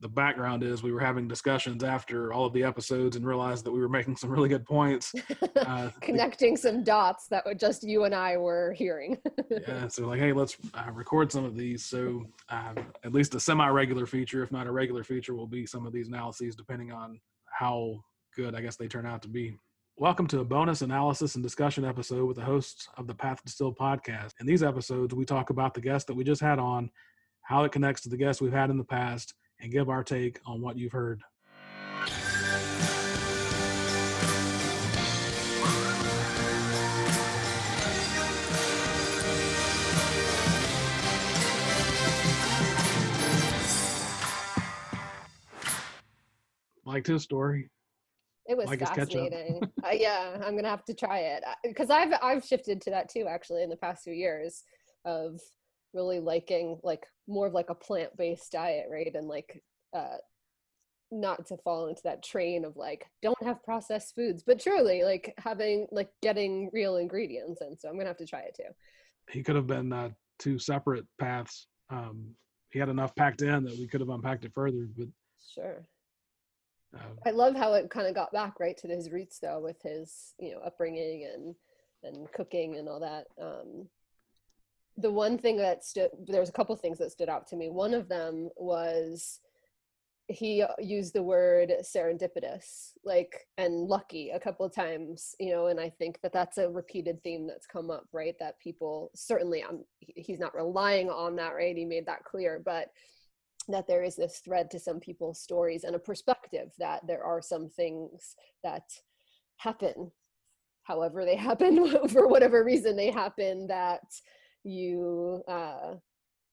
the background is we were having discussions after all of the episodes and realized that we were making some really good points. Uh, Connecting some dots that were just you and I were hearing. yeah, so like, hey, let's uh, record some of these. So uh, at least a semi-regular feature, if not a regular feature, will be some of these analyses, depending on how good I guess they turn out to be. Welcome to a bonus analysis and discussion episode with the hosts of the Path Distilled podcast. In these episodes, we talk about the guest that we just had on, how it connects to the guests we've had in the past, and give our take on what you've heard. Liked his story. It was like fascinating. uh, yeah, I'm gonna have to try it because I've I've shifted to that too actually in the past few years of really liking like more of like a plant based diet, right? And like uh, not to fall into that train of like don't have processed foods, but truly like having like getting real ingredients. And so I'm gonna have to try it too. He could have been uh, two separate paths. Um, he had enough packed in that we could have unpacked it further, but sure um, I love how it kind of got back right to his roots though, with his you know upbringing and and cooking and all that. Um, the one thing that stood there was a couple things that stood out to me. One of them was he used the word serendipitous like and lucky a couple of times you know and i think that that's a repeated theme that's come up right that people certainly um, he's not relying on that right he made that clear but that there is this thread to some people's stories and a perspective that there are some things that happen however they happen for whatever reason they happen that you uh,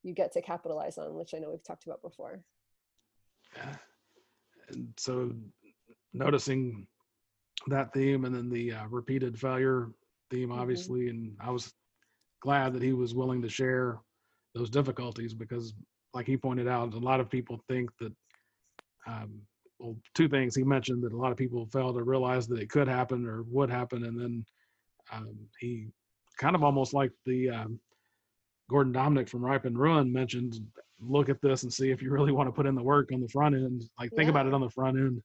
you get to capitalize on which i know we've talked about before yeah and so noticing that theme and then the uh, repeated failure theme mm-hmm. obviously mm-hmm. and i was glad that he was willing to share those difficulties because like he pointed out, a lot of people think that, um, well, two things he mentioned that a lot of people fail to realize that it could happen or would happen, and then um, he kind of almost like the um, Gordon Dominic from Ripe and Ruin mentioned, look at this and see if you really want to put in the work on the front end. Like think yeah. about it on the front end.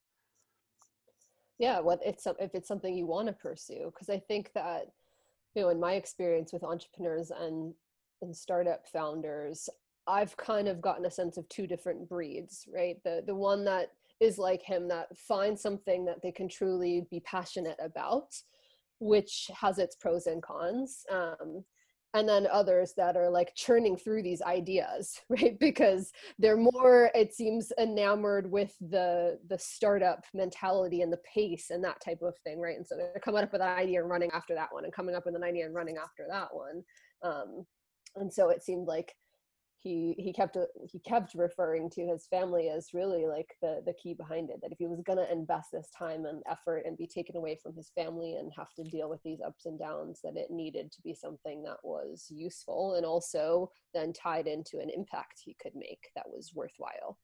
Yeah, what it's if it's something you want to pursue, because I think that you know, in my experience with entrepreneurs and and startup founders, I've kind of gotten a sense of two different breeds, right? The the one that is like him that finds something that they can truly be passionate about, which has its pros and cons. Um, and then others that are like churning through these ideas right? Because they're more it seems enamored with the the startup mentality and the pace and that type of thing right? And so they're coming up with an idea and running after that one and coming up with an idea and running after that one. Um, and so it seemed like he he kept he kept referring to his family as really like the the key behind it that if he was going to invest this time and effort and be taken away from his family and have to deal with these ups and downs that it needed to be something that was useful and also then tied into an impact he could make that was worthwhile.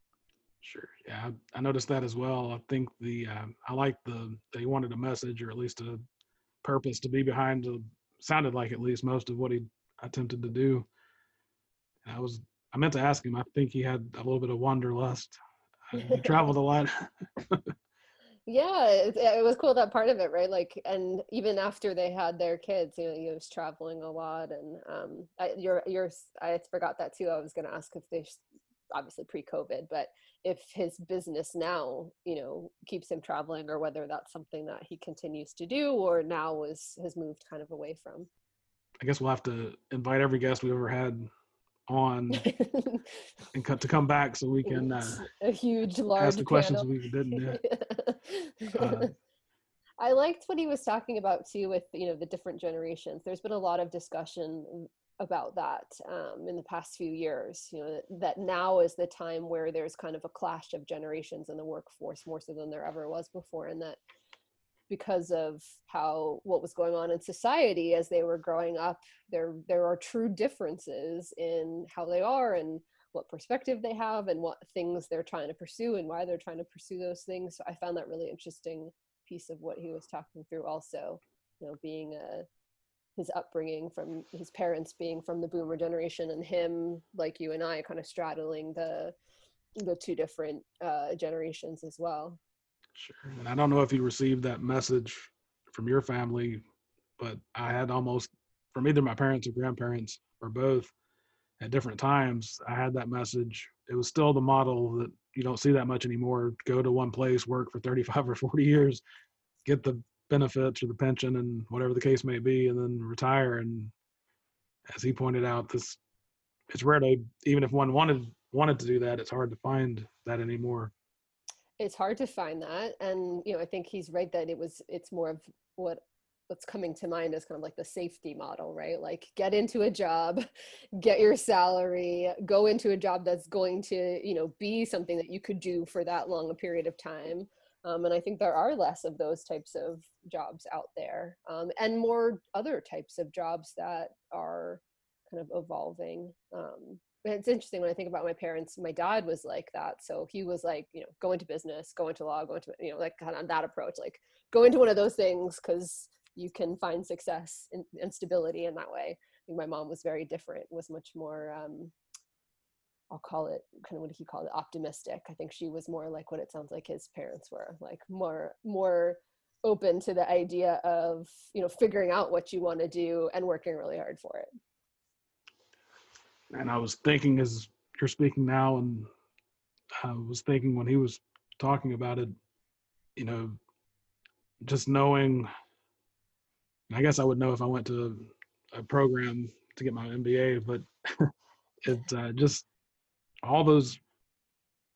Sure yeah i, noticed that as well. I think the uh, i like the they wanted a message or at least a purpose to be behind the sounded like at least most of what he attempted to do I was I meant to ask him. I think he had a little bit of wanderlust. He traveled a lot. yeah, it, it, was cool that part of it, right? Like, and even after they had their kids, you know, he was traveling a lot. And um, I, you're, you're, I forgot that too. I was going to ask if they, obviously pre-COVID, but if his business now, you know, keeps him traveling, or whether that's something that he continues to do, or now is has moved kind of away from. I guess we'll have to invite every guest we ever had on and cut to come back so we can uh, a huge large ask the questions we didn't. Uh, I liked what he was talking about too with you know the different generations. There's been a lot of discussion about that um, in the past few years. You know that now is the time where there's kind of a clash of generations in the workforce more so than there ever was before, and that because of how what was going on in society as they were growing up there there are true differences in how they are and what perspective they have and what things they're trying to pursue and why they're trying to pursue those things so i found that really interesting piece of what he was talking through also you know being a his upbringing from his parents being from the boomer generation and him like you and i kind of straddling the the two different uh, generations as well. Sure. And I don't know if you received that message from your family, but I had almost from either my parents or grandparents or both at different times. I had that message. It was still the model that you don't see that much anymore. Go to one place, work for 35 or 40 years, get the benefits or the pension and whatever the case may be, and then retire. And as he pointed out, this it's rare to even if one wanted wanted to do that, it's hard to find that anymore. It's hard to find that, and you know, I think he's right that it was. It's more of what what's coming to mind is kind of like the safety model, right? Like get into a job, get your salary, go into a job that's going to, you know, be something that you could do for that long a period of time. Um, and I think there are less of those types of jobs out there, um, and more other types of jobs that are kind of evolving. Um, it's interesting when I think about my parents. My dad was like that, so he was like, you know, go into business, go into law, go into, you know, like kind of that approach, like go into one of those things because you can find success and, stability in that way. I think my mom was very different, was much more, um, I'll call it kind of what he called it, optimistic. I think she was more like what it sounds like his parents were, like more, more open to the idea of, you know, figuring out what you want to do and working really hard for it. And I was thinking as you're speaking now, and I was thinking when he was talking about it, you know, just knowing I guess I would know if I went to a program to get my MBA, but it uh, just all those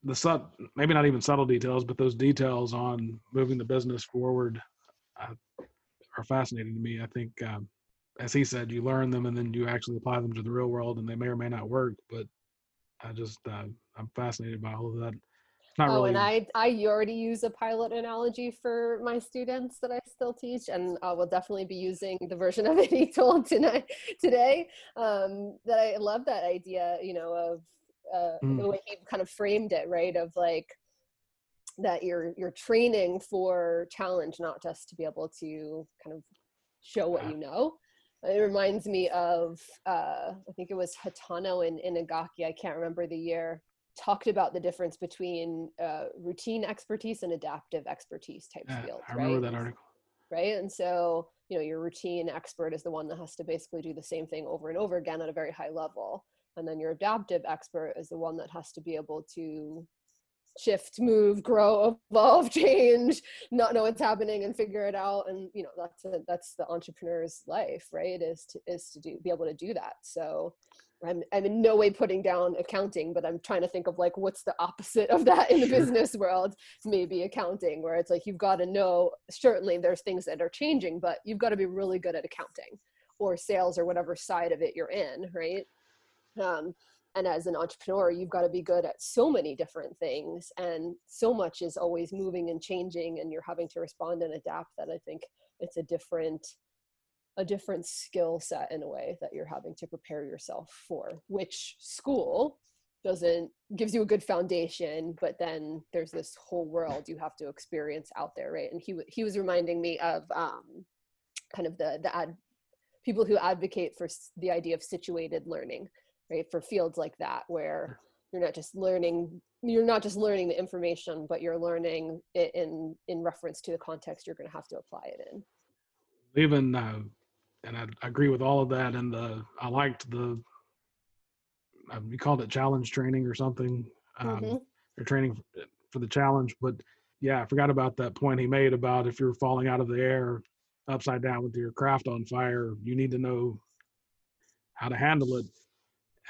the sub maybe not even subtle details, but those details on moving the business forward uh, are fascinating to me. I think, um, as he said, you learn them and then you actually apply them to the real world, and they may or may not work. But I just uh, I'm fascinated by all of that not oh, really. and I I already use a pilot analogy for my students that I still teach, and I will definitely be using the version of it he told tonight today. Um, that I love that idea, you know, of uh, mm. the way he kind of framed it, right? Of like that you're you're training for challenge, not just to be able to kind of show what you know. It reminds me of uh, I think it was Hatano in Inagaki. I can't remember the year talked about the difference between uh, routine expertise and adaptive expertise type yeah, fields. I remember right? that article. Right. And so, you know, your routine expert is the one that has to basically do the same thing over and over again at a very high level. And then your adaptive expert is the one that has to be able to shift, move, grow, evolve, change, not know what's happening and figure it out. And, you know, that's a, that's the entrepreneur's life, right? Is to, is to do, be able to do that. So I'm, I'm in no way putting down accounting, but I'm trying to think of like what's the opposite of that in the business world. Maybe accounting, where it's like you've got to know. Certainly, there's things that are changing, but you've got to be really good at accounting or sales or whatever side of it you're in, right? Um, and as an entrepreneur, you've got to be good at so many different things, and so much is always moving and changing, and you're having to respond and adapt. That I think it's a different a different skill set in a way that you're having to prepare yourself for which school doesn't gives you a good foundation but then there's this whole world you have to experience out there right and he he was reminding me of um kind of the the ad people who advocate for the idea of situated learning right for fields like that where you're not just learning you're not just learning the information but you're learning it in in reference to the context you're going to have to apply it in even uh, and I, I, agree with all of that. And the I liked the um, you called it challenge training or something. Um, mm-hmm. Or training for, for the challenge, but yeah, I forgot about that point he made about if you're falling out of the air upside down with your craft on fire, you need to know how to handle it.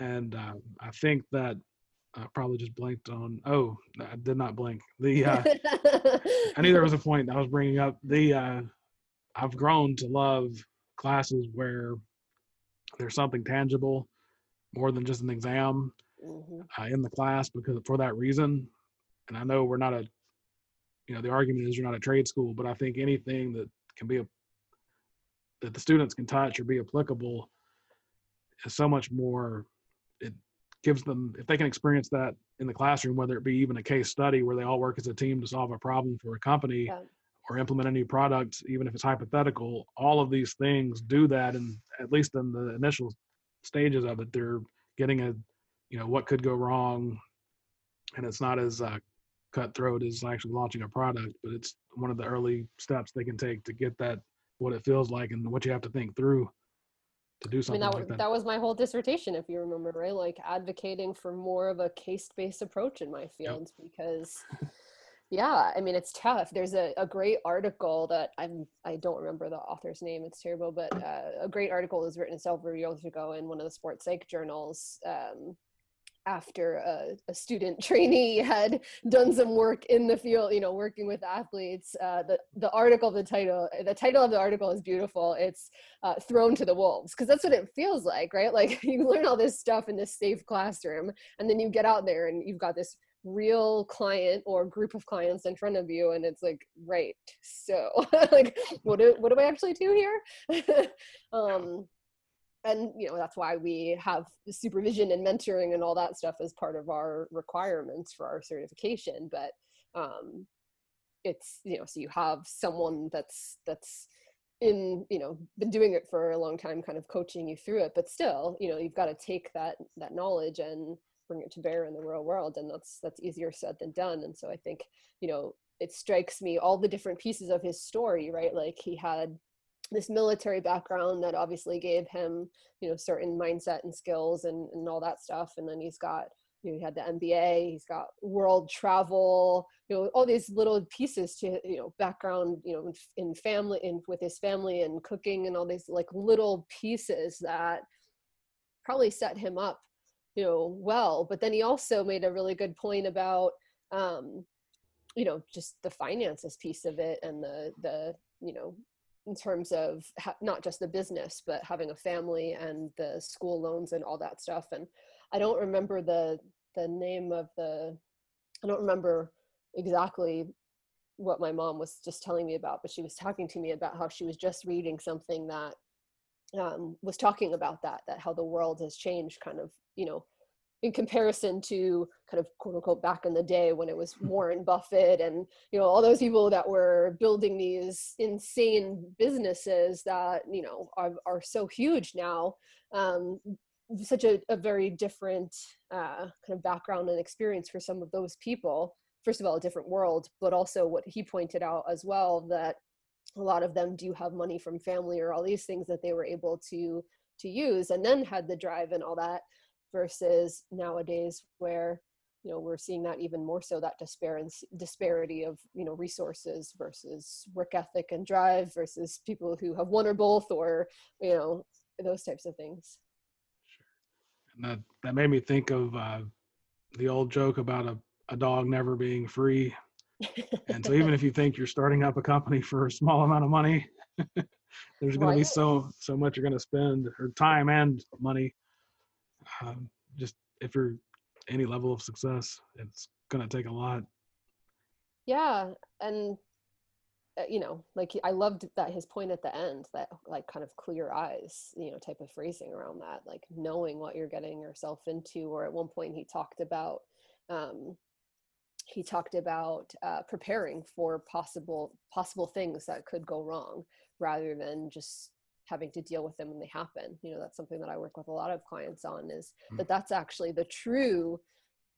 And uh, I think that I probably just blinked on. Oh, I did not blink. The uh, I knew there was a point I was bringing up. The uh, I've grown to love classes where there's something tangible more than just an exam mm-hmm. uh, in the class because for that reason and i know we're not a you know the argument is you're not a trade school but i think anything that can be a that the students can touch or be applicable is so much more gives them if they can experience that in the classroom whether it be even a case study where they all work as a team to solve a problem for a company yeah or implement a new product, even if it's hypothetical, all of these things do that. And at least in the initial stages of it, they're getting a, you know, what could go wrong, and it's not as uh, cutthroat as actually launching a product, but it's one of the early steps they can take to get that what it feels like and what you have to think through to do I mean, that, like that. that was my whole dissertation, if you remember, right? Like advocating for more of a case-based approach in my field because, yeah, I mean, it's tough. There's a, a great article that I'm, I don't remember the author's name. It's terrible, but uh, a great article was written several years ago in one of the sports psych journals. Um, after a, a student trainee had done some work in the field, you know, working with athletes, uh, the the article, the title, the title of the article is beautiful. It's uh, thrown to the wolves because that's what it feels like, right? Like you learn all this stuff in this safe classroom, and then you get out there and you've got this real client or group of clients in front of you and it's like right so like what do what do i actually do here um and you know that's why we have supervision and mentoring and all that stuff as part of our requirements for our certification but um it's you know so you have someone that's that's in you know been doing it for a long time kind of coaching you through it but still you know you've got to take that that knowledge and bring it to bear in the real world and that's that's easier said than done and so i think you know it strikes me all the different pieces of his story right? Like he had this military background that obviously gave him you know certain mindset and skills and, and all that stuff. And then he's got you know he had the mba he's got world travel you know all these little pieces to you know background you know in family in with his family and cooking and all these like little pieces that probably set him up you know well. But then he also made a really good point about um you know just the finances piece of it and the the you know in terms of ha- not just the business but having a family and the school loans and all that stuff. And i don't remember the the name of the i don't remember exactly what my mom was just telling me about but she was talking to me about how she was just reading something that um, was talking about that that how the world has changed kind of you know in comparison to kind of quote unquote back in the day when it was Warren Buffett and you know all those people that were building these insane businesses that you know are, are so huge now um, such a, a very different uh, kind of background and experience for some of those people. First of all a different world but also what he pointed out as well that a lot of them do have money from family or all these things that they were able to to use and then had the drive and all that versus nowadays where you know we're seeing that even more so that disparity disparity of you know resources versus work ethic and drive versus people who have one or both or you know those types of things. And that that made me think of uh, the old joke about a, a dog never being free. And so even if you think you're starting up a company for a small amount of money there's going to be so so much you're going to spend or time and money um, just if you're any level of success it's going to take a lot. Yeah and uh, you know like i loved that his point at the end that like kind of clear eyes you know type of phrasing around that like knowing what you're getting yourself into or at one point he talked about um he talked about uh, preparing for possible possible things that could go wrong rather than just having to deal with them when they happen. You know that's something that i work with a lot of clients on is Mm. that that's actually the true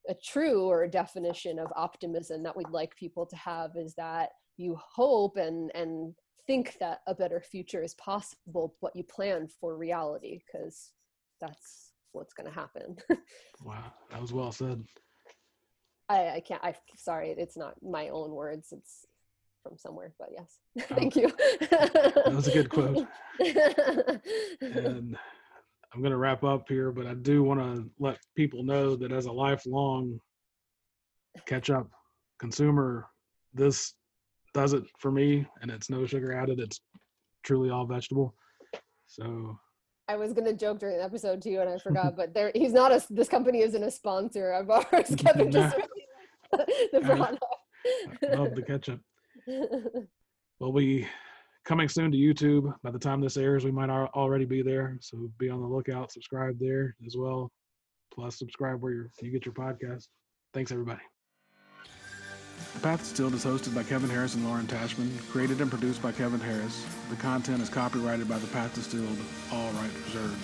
a true or a definition of optimism that we'd like people to have is that you hope and and think that a better future is possible but you plan for reality because that's what's going to happen. Wow that was well said. I, I can't i sorry it's not my own words it's from somewhere but yes. Oh, thank you. That was a good quote and I'm going to wrap up here, but I do want to let people know that as a lifelong ketchup consumer, this does it for me, and it's no sugar added. It's truly all vegetable. So I was gonna joke during the episode too, and I forgot. But there, he's not a. This company isn't a sponsor of ours. Kevin just really the product. I love the ketchup. Well, we coming soon to YouTube. By the time this airs, we might already be there. So be on the lookout. Subscribe there as well. Plus, subscribe where you get your podcast. Thanks, everybody. The Path Distilled is hosted by Kevin Harris and Lauren Tashman, created and produced by Kevin Harris. The content is copyrighted by The Path Distilled, all rights reserved.